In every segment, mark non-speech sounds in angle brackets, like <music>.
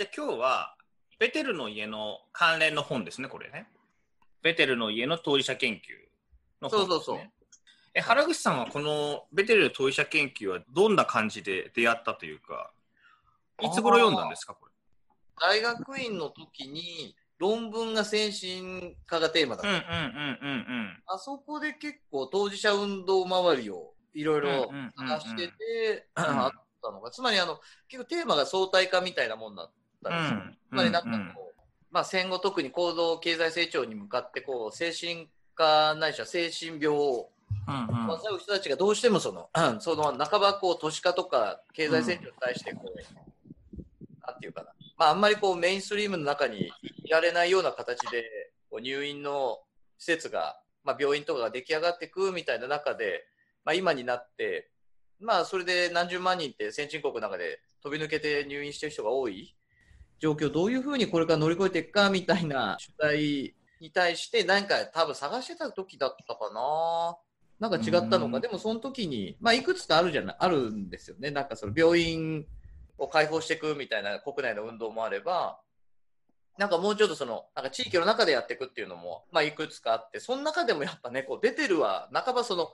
じゃあ今日は、ベテルの家の関連の本ですね、これね。ベテルの家の当事者研究の本です、ね。そうそうそう。え、原口さんはこのベテルの当事者研究はどんな感じで出会ったというか、いつ頃読んだんですか、これ？大学院の時に論文が先進化がテーマだった。うんうんうんうんうん。あそこで結構当事者運動周りをいろいろ探してて、うんあったのが、つまりあの、結構テーマが相対化みたいなもんだったんですよ。つまりなんかこう、うん。<laughs> う。んまあ戦後特に高度経済成長に向かってこう、精神科ないしは精神病をうんうん。患う人たちがどうしてもその、う <clears throat> んその半ばこう都市化とか経済成長に対してこう、なんていうかな、まああんまりこうメインストリームの中にいられないような形で、こう入院の施設が、まあ病院とかが出来上がっていくみたいな中で、まあ今になって、まあそれで何十万人って先進国の中で飛び抜けて入院してる人が多い状況、どういうふうにこれから乗り越えていくかみたいな取材に対して、何か多分探してた時だったかな。なんか違ったのか、うんでもその時に、まあ、いくつかあるじゃない、あるんですよね。なんかその病院を開放していくみたいな国内の運動もあれば、なんかもうちょっとその、なんか地域の中でやっていくっていうのも、まあ、いくつかあって、その中でもやっぱね、こう、ベテルは、半ばその、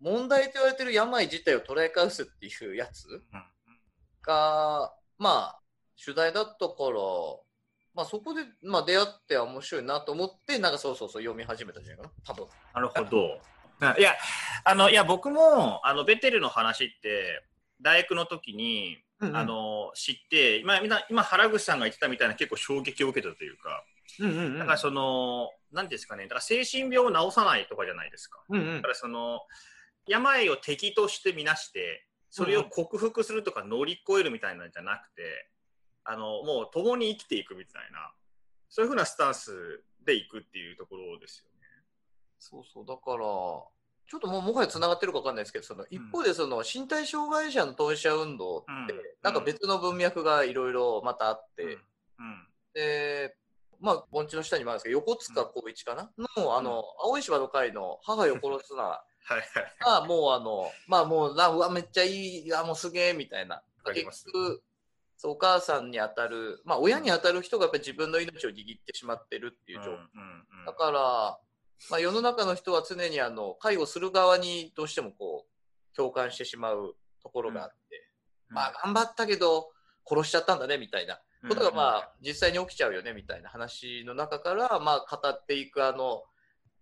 問題と言われてる病自体を捉え返すっていうやつが、まあ、主題だったから、まあそこで、まあ出会って面白いなと思って、なんかそうそうそう読み始めたんじゃないかな、多分。なるほど。ないや、あの、いや、僕も、あの、ベテルの話って、大学の時に、あ、の、知って、今、今、今原口さんが言ってたみたいな結構衝撃を受けたというか、うんうんうん。だからその、なんていうんですかね、だから精神病を治さないとかじゃないですか。うんうんだからその、病を敵としてみなして、それを克服するとか乗り越えるみたいなんじゃなくて、あの、もう共に生きていくみたいな、そういうふうなスタンスでいくっていうところですよね。そうそう、だから、ちょっともうもはや繋がってるか分かんないですけど、その一方でその身体障害者の当事者運動って、うん。なんか別の文脈がいろいろまたあって、で、まあ、盆地の下にもあるんですけど、横塚光一かな？の、あの、青い芝の会の母よ殺すな、<laughs> はいはい。が、もうあの、まあもう、なうわ、めっちゃいい、あ、もうすげえ、みたいな。結わかります。局、そうお母さんに当たる、まあ親に当たる人がやっぱり自分の命を握ってしまってるっていう状況。うんうんうん。だから、まあ世の中の人は常にあの、介護する側にどうしてもこう、共感してしまうところがあって、まあ頑張ったけど、殺しちゃったんだね、みたいなことがまあ実際に起きちゃうよね、みたいな話の中から、まあ語っていくあの、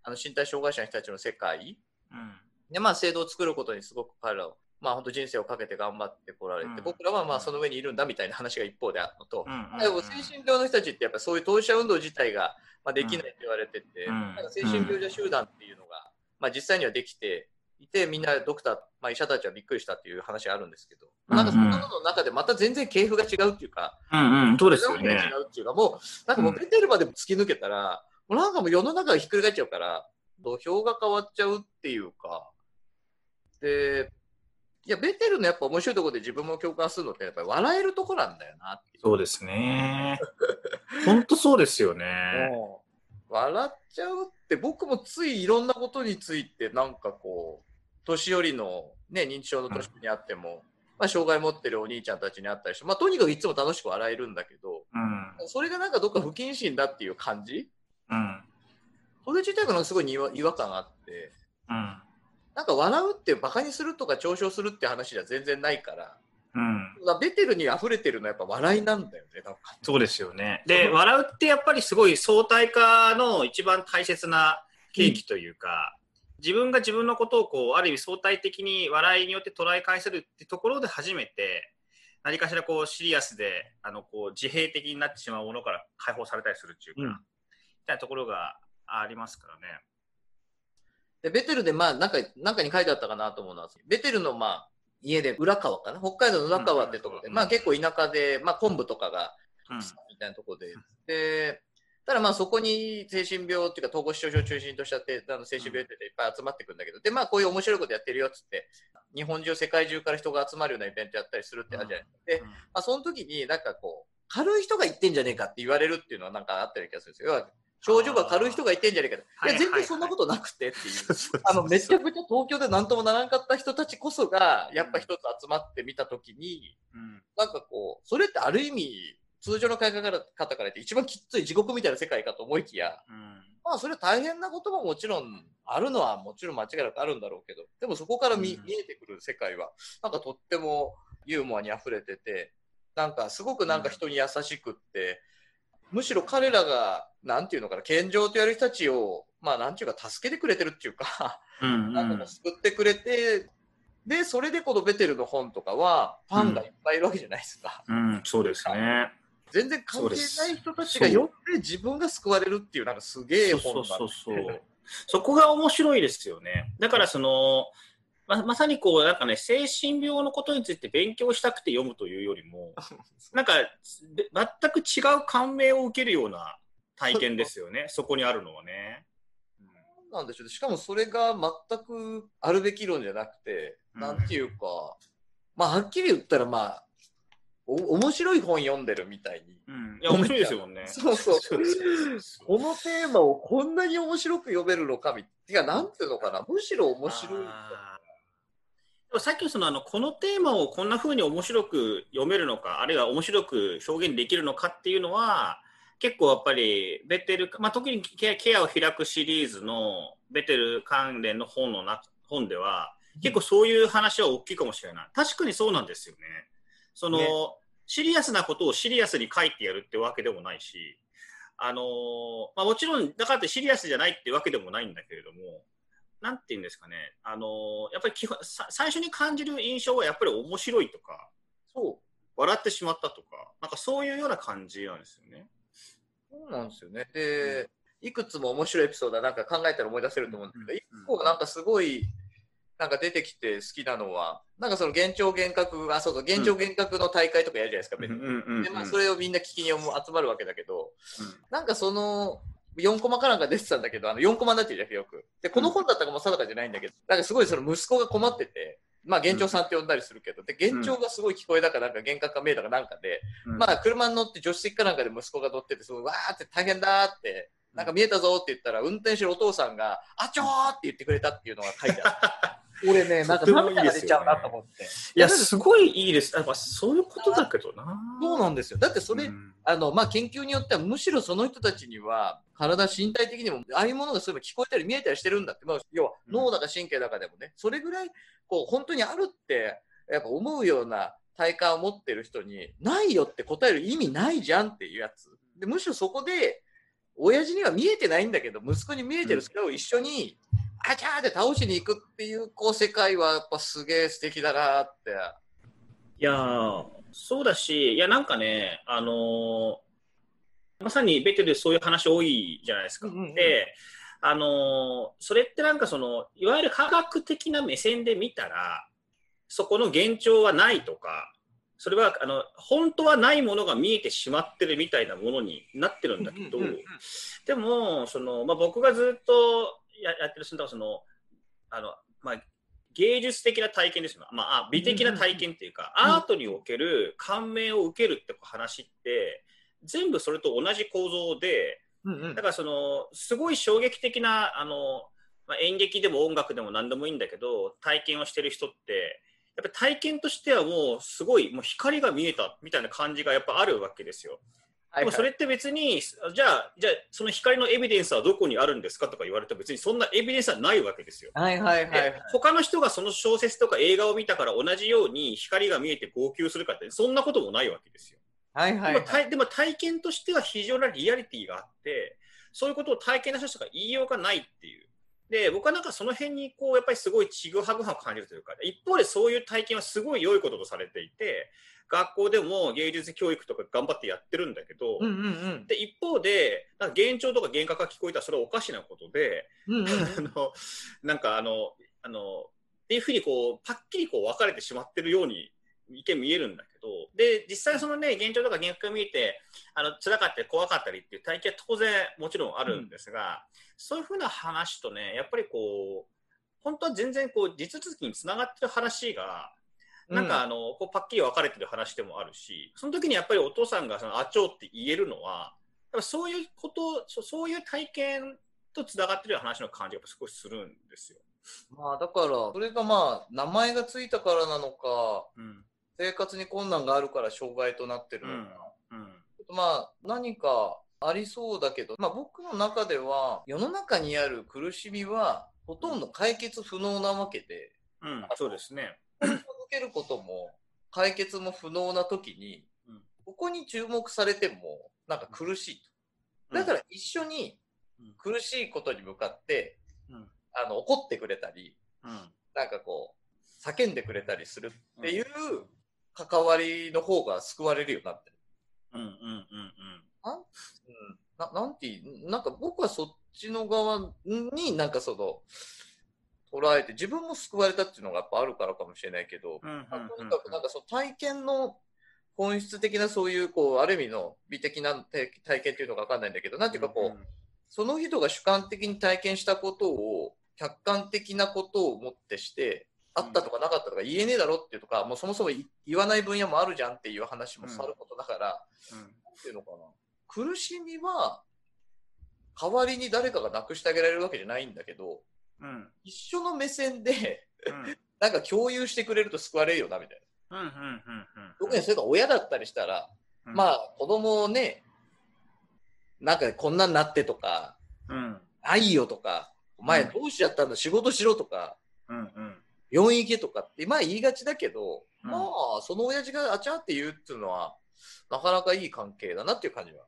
あの身体障害者の人たちの世界、うん。で、まあ、制度を作ることにすごく彼らを、まあ、本当人生をかけて頑張ってこられて、うん。僕らはまあ、その上にいるんだみたいな話が一方であるのと、うんうんうん。でも精神病の人たちってやっぱそういう当事者運動自体が、まあ、できないって言われてて、うん。精神病者集団っていうのが、まあ、実際にはできていて、みんなドクター、まあ、医者たちはびっくりしたっていう話があるんですけど、うんなんかそんなのの中でまた全然系譜が違うっていうか、うんうん、そうですよ違ね。うっていうか、もう、なんかもうベテルまで突き抜けたら、もうなんかもう世の中がひっくり返っちゃうから、土俵が変わっちゃうっていうか、で、いや、ベテルのやっぱ面白いところで自分も共感するのって、やっぱり笑えるところなんだよな。そうですね。<laughs> 本当そうですよね。笑っちゃうって、僕もついいろんなことについて、なんかこう、年寄りの、ね、認知症の年にあっても、まあ、障害持ってるお兄ちゃんたちに会ったりして、まあ、とにかくいつも楽しく笑えるんだけど、うん。それがなんかどっか不謹慎だっていう感じ？うん。それ自体がすごい違和違和感があって、うん。なんか笑うってバカにするとか嘲笑するって話じゃ全然ないから、うん。ベテルに溢れてるのはやっぱ笑いなんだよね。そうですよね。で、笑うってやっぱりすごい相対化の一番大切な契機というか、自分が自分のことをこう、ある意味相対的に笑いによって捉え返せるってところで初めて、何かしらこうシリアスで、あの、こう、自閉的になってしまうものから解放されたりするっていうか、うんみたいなところがありますからね。で、ベテルでまあ、なんか、なんかに書いてあったかなと思うのは、ベテルのまあ、家で浦川かな？北海道の浦川ってとこで、うんまあ結構田舎で、まあ昆布とかがうん。みたいなとこで、で、ただまあそこに精神病っていうか統合失調症を中心としたってあの精神病っていっぱい集まってくるんだけど、でまあこういう面白いことやってるよっつって、日本中世界中から人が集まるようなイベントやったりするってあるじゃない？ですか。で、まあその時になんかこう、軽い人が言ってんじゃねえかって言われるっていうのはなんかあったような気がするんですよ。症状が軽い人が言ってんじゃねえかって。いや、全然そんなことなくてっていう。あの、めちゃくちゃ東京で何ともならんかった人たちこそが、やっぱ一つ集まってみたときに、うん。なんかこう、それってある意味、通常の考え方から言って一番きっつい地獄みたいな世界かと思いきや、うんまあそれは大変なことももちろんあるのはもちろん間違いなくあるんだろうけど、でもそこから見,、うん見えてくる世界は、なんかとってもユーモアに溢れてて、なんかすごくなんか人に優しくって、むしろ彼らが、なんていうのかな、健常とやる人たちを、まあなんていうか助けてくれてるっていうか、うんなんかこう救ってくれて、で、それでこのベテルの本とかはファンがいっぱいいるわけじゃないですか。うん、そうですね。全然関係ない人たちが読んで自分が救われるっていう、なんかすげえそう本だそうそうそう。そこが面白いですよね。だからその、ままさにこう、なんかね、精神病のことについて勉強したくて読むというよりも、<laughs> なんか、で全く違う感銘を受けるような体験ですよね、そこにあるのはね。なんでしょうねしかもそれが全くあるべき論じゃなくて、うんなんていうか、まあ、はっきり言ったら、まあ、お面白い本読んでるみたいに。うん。いや、面白いですよね。そうそうそうそうそうこのテーマをこんなに面白く読めるのかみてか、なんていうのかな、むしろ面白い。さっきのそのあのこのテーマをこんな風に面白く読めるのかあるいは面白く表現できるのかっていうのは結構やっぱりベテル、まあ、特にケアケアを開くシリーズのベテル関連の本のな本では結構そういう話は大きいかもしれない。確かにそうなんですよね。そのね。シリアスなことをシリアスに書いてやるってわけでもないしあのまあ、もちろんだからってシリアスじゃないってわけでもないんだけれどもなんていうんですかね、あのやっぱり基本さ最初に感じる印象はやっぱり面白いとか、そう。笑ってしまったとか、なんかそういうような感じなんですよね。そうなんですよね。で、いくつも面白いエピソードはなんか考えたら思い出せると思うんですけど、一うん。個なんかすごい、なんか出てきて好きなのは、なんかその幻聴幻覚、あ、そうそう、幻聴幻覚の大会とかやるじゃないですか、別に。で、まあ、それをみんな聞きに集まるわけだけど、なんかその、4コマかなんか出てたんだけど、あの4コマになってるじゃん、よく。で、この本だったかも定かじゃないんだけど、なんかすごいその息子が困ってて、まあ、幻聴さんって呼んだりするけど、で、幻聴がすごい聞こえたかなんか幻覚が見えたかなんかで、うん。まあ、車に乗って助手席かなんかで息子が乗ってて、すごいわーって大変だーって、なんか見えたぞって言ったら、運転してるお父さんが、あちょーって言ってくれたっていうのが書いてある。<laughs> 俺ね、なんか涙が出ちゃうなと思って。いや、すごいいいです。やっぱそういうことだけどな。そうなんですよ。だってそれ、うんあの、まあ、研究によっては、むしろその人たちには、体、身体的にも、ああいうものがそういえば聞こえたり見えたりしてるんだって、まあ、要はうん脳だか神経だかでもね、それぐらい、こう、本当にあるって、やっぱ思うような体感を持ってる人に、ないよって答える意味ないじゃんっていうやつ。で、むしろそこで、親父には見えてないんだけど、息子に見えてるそれを一緒に、あちゃーって倒しに行くっていう、こう、世界はやっぱすげえ素敵だなって。いやーそうだし、いや、なんかね、あのーまさにベテルでそういう話多いじゃないですか。うんうんうんで、あのーそれってなんかその、いわゆる科学的な目線で見たら、そこの幻聴はないとか、それはあの本当はないものが見えてしまってるみたいなものになってるんだけど、うんうんうんうんでもその、まあ、僕がずっとややってるそのそのあの、まあ、芸術的な体験ですよ、まあ、あ美的な体験っていうか、うん。うんアートにおける感銘を受けるって話って全部それと同じ構造でうんうん。だからそのすごい衝撃的なあの、まあ、演劇でも音楽でも何でもいいんだけど体験をしてる人ってやっぱ体験としてはもうすごいもう光が見えたみたいな感じがやっぱあるわけですよ。でもそれって別にじゃあじゃあその光のエビデンスはどこにあるんですかとか言われても別にそんなエビデンスはないわけですよ。はいはいはいはいで。他の人がその小説とか映画を見たから同じように光が見えて号泣するかってそんなこともないわけですよ。はいはいはいでも体験としては非常なリアリティがあってそういうことを体験な人しか言いようがないっていう。で僕はなんかその辺にこうやっぱりすごいちぐはぐはを感じるというか一方でそういう体験はすごい良いこととされていて学校でも芸術教育とか頑張ってやってるんだけど、うんうんで一方でなんか幻聴とか幻覚が聞こえたらそれはおかしなことで、うん。うんうん <laughs> あのなんかあのあのっていうふうにこうパッキリこう分かれてしまってるように一見見えるんだけどで実際そのね幻聴とか幻覚が見えてあの辛かったり怖かったりっていう体験は当然もちろんあるんですが、そういうふうな話とねやっぱりこう本当は全然こう地続きにつながってる話がなんかあの、こうパッキリ分かれてる話でもあるしその時にやっぱりお父さんがそのあちょうって言えるのはやっぱそういうことそそういう体験とつながってる話の感じがやっぱ少しするんですよ。まあだから、それがまあ、名前がついたからなのか、うん生活に困難があるから障害となってるのか、うんとまあ何かありそうだけど、まあ僕の中では世の中にある苦しみはほとんど解決不能なわけで、うん、そうですね。続けることも解決も不能な時に、うん。ここに注目されてもなんか苦しいと。だから一緒にうん。苦しいことに向かって、うん。あの怒ってくれたり、うん。なんかこう、叫んでくれたりするっていう関わりの方が救われるよなってる。うんうんうんうん、ななんてなんか僕はそっちの側になんかその、捉えて、自分も救われたっていうのがやっぱあるからかもしれないけど、うんうんまあとにかくなんかその体験の本質的なそういう、こう、ある意味の美的な体体験っていうのかわかんないんだけど、なんていうかこう、その人が主観的に体験したことを、客観的なことをもってして、あったとかなかったとか言えねえだろっていうとか、もうそもそもい言わない分野もあるじゃんっていう話もさることだから、うん。なんていうのかな。苦しみは、代わりに誰かがなくしてあげられるわけじゃないんだけど、うん。一緒の目線で、うん。<laughs> なんか共有してくれると救われるよな、みたいな。特にそれが親だったりしたら、うん。まあ子供をね、なんかこんなんなってとか、うん。ないよとか、お前うんどうしちゃったんだ、仕事しろとか、うんうん病院行けとかって、まあ言いがちだけど、うんまあその親父があちゃーって言うっていうのは、なかなかいい関係だなっていう感じは。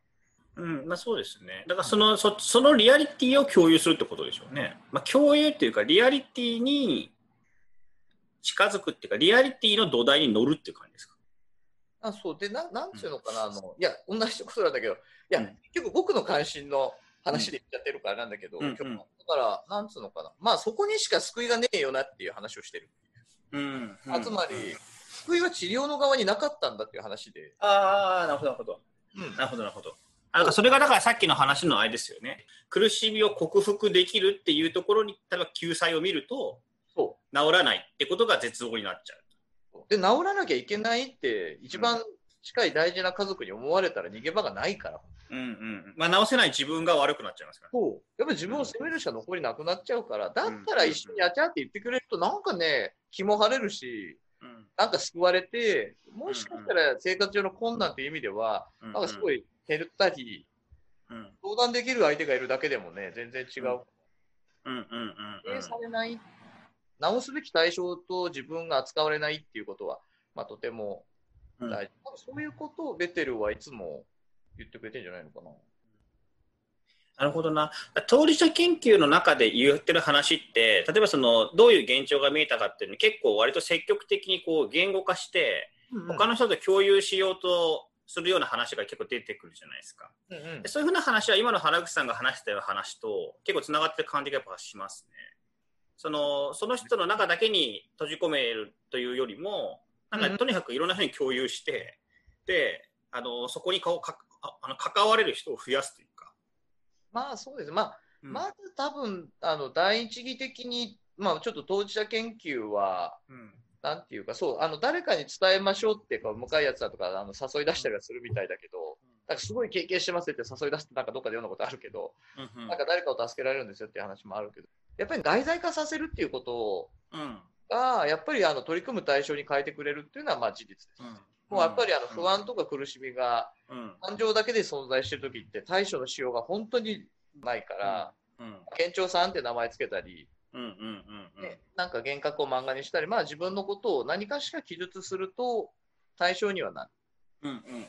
うん、まあそうですね。だからその、そそのリアリティを共有するってことでしょうね。まあ共有っていうか、リアリティに近づくっていうか、リアリティの土台に乗るっていう感じですか？あそうでな、なんていうのかな、あの、いや、同じことなんだけど、いや、うん結構僕の関心の話で言っちゃってるからなんだけど、うん今日はだから、なんつうのかな、まあそこにしか救いがねえよなっていう話をしてる。うん。あつまり、救いは治療の側になかったんだっていう話で。ああ、なるほど、なるほど。うんなるほど、なるほど。あだからそれがだからさっきの話のあれですよね。苦しみを克服できるっていうところに、例えば救済を見ると、そ治らないってことが絶望になっちゃう。う。で、治らなきゃいけないって、一番近い大事な家族に思われたら逃げ場がないから。うんうん。まあ治せない自分が悪くなっちゃいますから。そう。やっぱり自分を責めるしか残りなくなっちゃうから、だったら一緒にあちゃーって言ってくれると、なんかね、気も晴れるし、うんなんか救われて、もしかしたら生活上の困難という意味では、うんなんかすごい減ったり、うん相談できる相手がいるだけでもね、全然違う。うんうんうん否定されない、直すべき対象と自分が扱われないっていうことは、まあ、とてもうん。大事。多分そういうことをベテルはいつも言ってくれてるんじゃないのかな。なるほどな。当事者研究の中で言ってる話って、例えばそのどういう現状が見えたかっていうのを結構割と積極的にこう言語化して、他の人と共有しようとするような話が結構出てくるじゃないですか。うんうんでそういうふうな話は今の原口さんが話したような話と結構つながってる感じがやっぱしますね。そのその人の中だけに閉じ込めるというよりも、なんうん。かとにかくいろんな人に共有して、で、あのそこに顔かああの関われる人を増やすというか。まあそうです。まあ、うん。まず多分、あの、第一義的に、まあちょっと当事者研究は、うん。なんていうか、そう、あの、誰かに伝えましょうって、こう向井やつだとか、あの、誘い出したりはするみたいだけど、なんかすごい経験してますって誘い出すってなんかどっかで読んだことあるけど、うんうん。なんか誰かを助けられるんですよっていう話もあるけど、やっぱり外在化させるっていうことうんが、やっぱりあの取り組む対象に変えてくれるっていうのはまあ事実です。もうやっぱりあの不安とか苦しみがうん。感情だけで存在してる時って対処のしようが本当にないから、うん。県庁さんって名前つけたり、なんか幻覚を漫画にしたり、まあ自分のことを何かしら記述すると対象にはなる。うんうん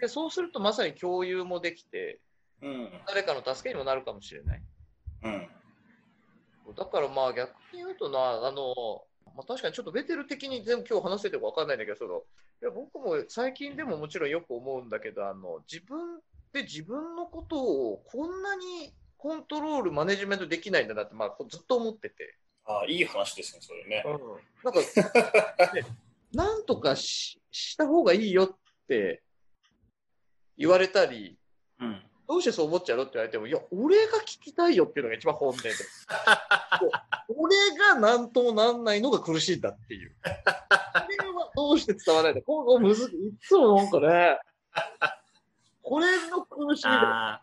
で、そうするとまさに共有もできて、うんうん。誰かの助けにもなるかもしれない。うんだからまあ逆に言うとな、あの、まあ、確かにちょっとベテル的に全部今日話してても分かんないんだけど、そのいや僕も最近でももちろんよく思うんだけど、あの自分で自分のことをこんなにコントロール、マネジメントできないんだなって、まあ、ずっと思ってて。ああいい話ですねそれね。なんか、<laughs> ねなんとかしした方がいいよって言われたり、うんどうしてそう思っちゃうのって言われても、いや、俺が聞きたいよっていうのが一番本音で。<laughs> 俺がなんともなんないのが苦しいんだっていう。これはどうして伝わらないんだ？これむずい。いつもなんかね、これの苦しみが。ああ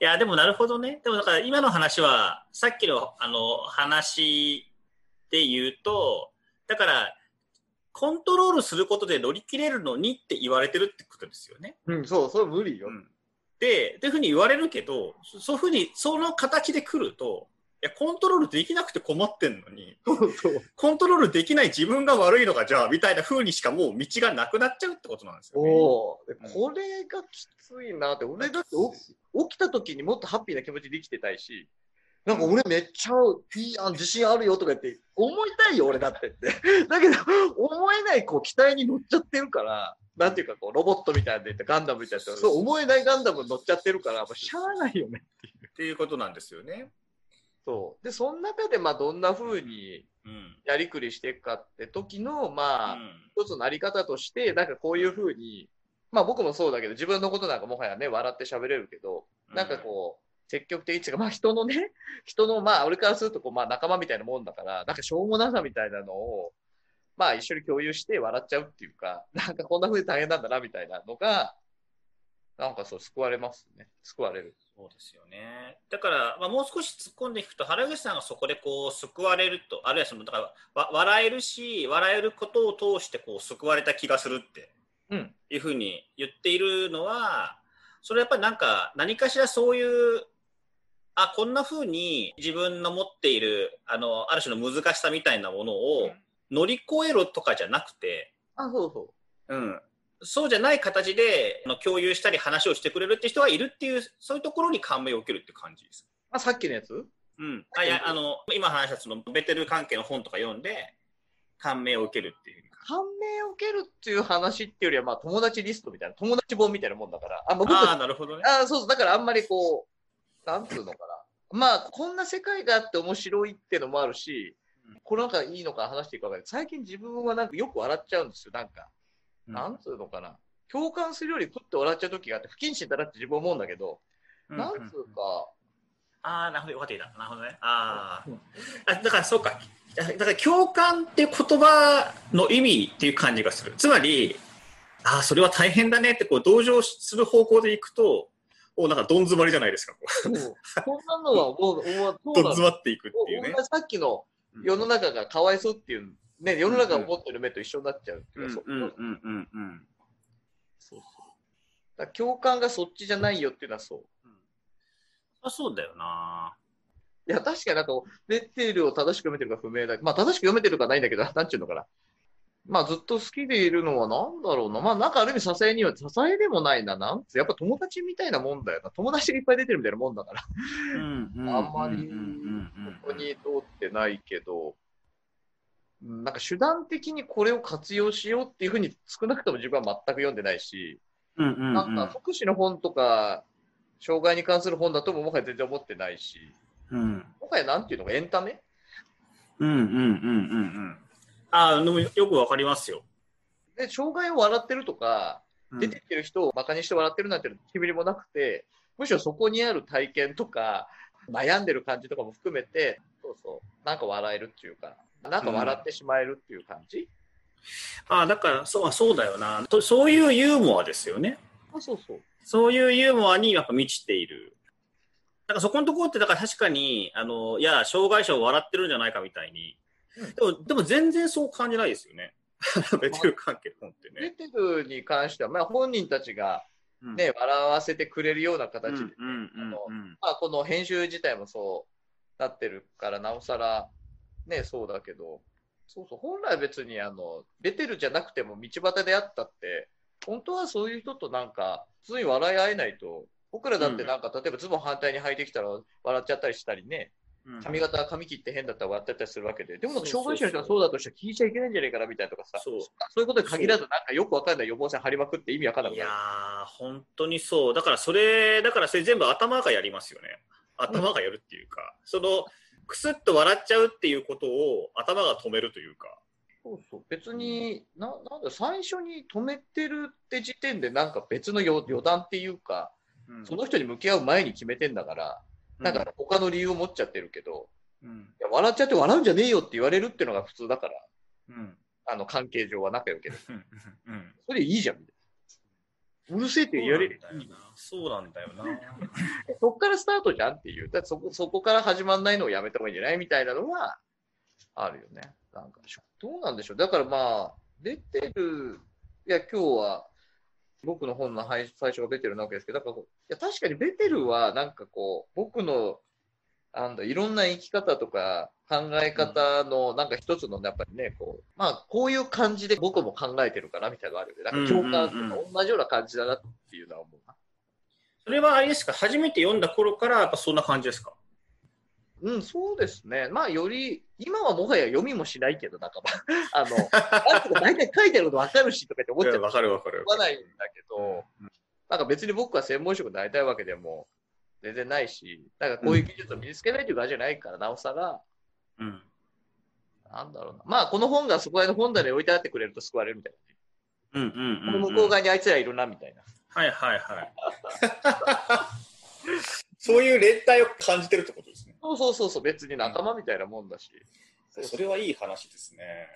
いやでもなるほどねでもだから今の話はさっきのあの話で言うとだからコントロールすることで乗り切れるのにって言われてるってことですよね。うん、そう、それ無理よ。うんで、っていうふうに言われるけど、そそういうふうに、その形で来ると、いや、コントロールできなくて困ってんのに。コントロールできない自分が悪いのか、じゃあ、みたいなふうにしかもう道がなくなっちゃうってことなんですよね。これがきついなって、俺だって起起きた時にもっとハッピーな気持ちで生きてたいし、なんか俺めっちゃいいやん、自信あるよとか言って、思いたいよ俺だってって。<laughs> だけど、思えないこう期待に乗っちゃってるから、なんていうかこうロボットみたいなでガンダムみたいな、そう思えないガンダムに乗っちゃってるから、もうしゃあないよね。っていうことなんですよね。そう。で、その中でまあどんな風にうん。やりくりしていくかって時の、まあ、うん一つのあり方として、なんかこういうふうに、まあ僕もそうだけど、自分のことなんかもはやね、笑って喋れるけど、なんかこう、積極的っていうか、まあ人のね、<laughs> 人の、まあ俺からするとこう、まあ仲間みたいなもんだから、なんかしょうもなさみたいなのを、まあ一緒に共有して笑っちゃうっていうか、<laughs> なんかこんな風に大変なんだなみたいなのが、なんかそう救われますね。救われる。そうですよね。だから、まあ、もう少し突っ込んでいくと、原口さんがそこでこう救われると、あるいはそのだからわ笑えるし、笑えることを通してこう救われた気がするってうん。いうふうに言っているのは、それやっぱりなんか何かしらそういう、あこんなふうに自分の持っているあのある種の難しさみたいなものを乗り越えろとかじゃなくて、あ、そうそう。うん、そうじゃない形であの共有したり話をしてくれるって人がいるっていうそういうところに感銘を受けるって感じです。まあさっきのやつ？うん、あいやあの今話したそのベテル関係の本とか読んで感銘を受けるっていう。感銘を受けるっていう話っていうよりは、まあ友達リストみたいな、友達本みたいなもんだから、あ、まあ、僕ああなるほどね。あそうそう、だからあんまりこう、なんつうのかな。まあ、こんな世界があって面白いってのもあるしうん、これなんかいいのか話していくわけで、最近自分はなんかよく笑っちゃうんですよ、なんか。なんつうのかな。共感するより食って笑っちゃう時があって、不謹慎だなって自分思うんだけど、うん。なんつうか、ああなるほどよかった。ななるほどね。あー。あだからそうか。だから共感っていう言葉の意味っていう感じがする。つまりああそれは大変だねってこう同情する方向でいくとおなんかどん詰まりじゃないですかこんなのはもう、どん詰まっていくっていうね。さっきの世の中がかわいそうっていう、ね、世の中が思ってる目と一緒になっちゃうっていうか、そうんうんうんうんうん。そうそう。だ共感がそっちじゃないよっていうのはそう。あそうだよな。いや、確かになんか、レッテルを正しく読めてるか不明だ。まあ、正しく読めてるかないんだけど、なんちゅうのかな。まあ、ずっと好きでいるのはなんだろうな。まあ、なんかある意味支えには、支えでもないな。なんつうやっぱ友達みたいなもんだよな。友達がいっぱい出てるみたいなもんだから。うんあんまりここに通ってないけど、うんなんか手段的にこれを活用しようっていうふうに少なくとも自分は全く読んでないし、うんうんうん。なんか福祉の本とか、障害に関する本だとももはや全然思ってないし、うん。もはやなんていうの？かエンタメ？うんうんうんうんうんああでもよくわかりますよで、障害を笑ってるとか、うん出てきてる人を馬鹿にして笑ってるなんて1ミリもなくて、むしろそこにある体験とか、悩んでる感じとかも含めて、そうそう、なんか笑えるっていうか、なんか笑ってしまえるっていう感じ、ああだからそうあそうだよなとそういうユーモアですよねあそうそう。そういうユーモアにやっぱ満ちている。だからそこのところって、だから確かに、あの、いや、障害者を笑ってるんじゃないかみたいに。うんでも、でも全然そう感じないですよね。ベテル関係の本って出ね。てるに関しては、まあ、本人たちが、ね、笑わせてくれるようなうん、形で、この編集自体もそうなってるから、なおさら、ね、そうだけど、そうそう、本来別に、あの、出てるじゃなくても道端であったって、本当はそういう人となんか、普通に笑い合えないと、僕らだってなんか、例えばズボン反対に履いてきたら笑っちゃったりしたりね、うん髪型髪切って変だったら笑っちゃったりするわけで、でも障害者の人はそうだとしたら聞いちゃいけないんじゃないかなみたいなとかさ、そう。そういうことに限らず、なんかよくわかんない予防線張りまくって意味わかんなくい。やー、本当にそう。だからそれ、だからそれ全部頭がやりますよね。頭がやるっていうか、その、くすっと笑っちゃうっていうことを頭が止めるというか。そうそう。別に、ななんだ最初に止めてるって時点でなんか別の予予断っていうか、うん。その人に向き合う前に決めてんだから、なんか他の理由を持っちゃってるけど、うん、いや笑っちゃって笑うんじゃねえよって言われるっていうのが普通だから、うん、あの関係上は仲良ければ。うん、うん。それでいいじゃん、みたいな。うるせえって言われる。そうなんだよな。<laughs> そっからスタートじゃんっていう。だそこそこから始まんないのをやめた方がいいんじゃないみたいなのはあるよね。なんか、どうなんでしょう。だからまあ、出てる、いや、今日は僕の本の最初がベテルなわけですけど、だからいや確かにベテルはなんかこう、僕のなんだいろんな生き方とか考え方のなんか一つのやっぱりね、こう、まあこういう感じで僕も考えてるかなみたいなのがあるよね。なんか共感とか同じような感じだなっていうのは思うな。それはあれですか、初めて読んだ頃からやっぱそんな感じですか？うん、そうですね。まあ、より、今はもはや読みもしないけど、仲間。<laughs> あの、なんとか大体書いてあること分かるしとかって思っちゃう。わかるわかる。わないんだけど、なんか別に僕は専門職になりたいわけでも全然ないし、なんかこういう技術を身につけないという感じじゃないから、なおさら、うん。なんだろうな。まあ、この本がそこら辺の本棚に置いてあってくれると救われるみたいうんうんな。このうん、向こう側にあいつらいるな、みたいな。はいはいはい。<laughs> そういう連帯を感じてるってこと。そうそうそうそう、別に仲間みたいなもんだし。それはいい話ですね。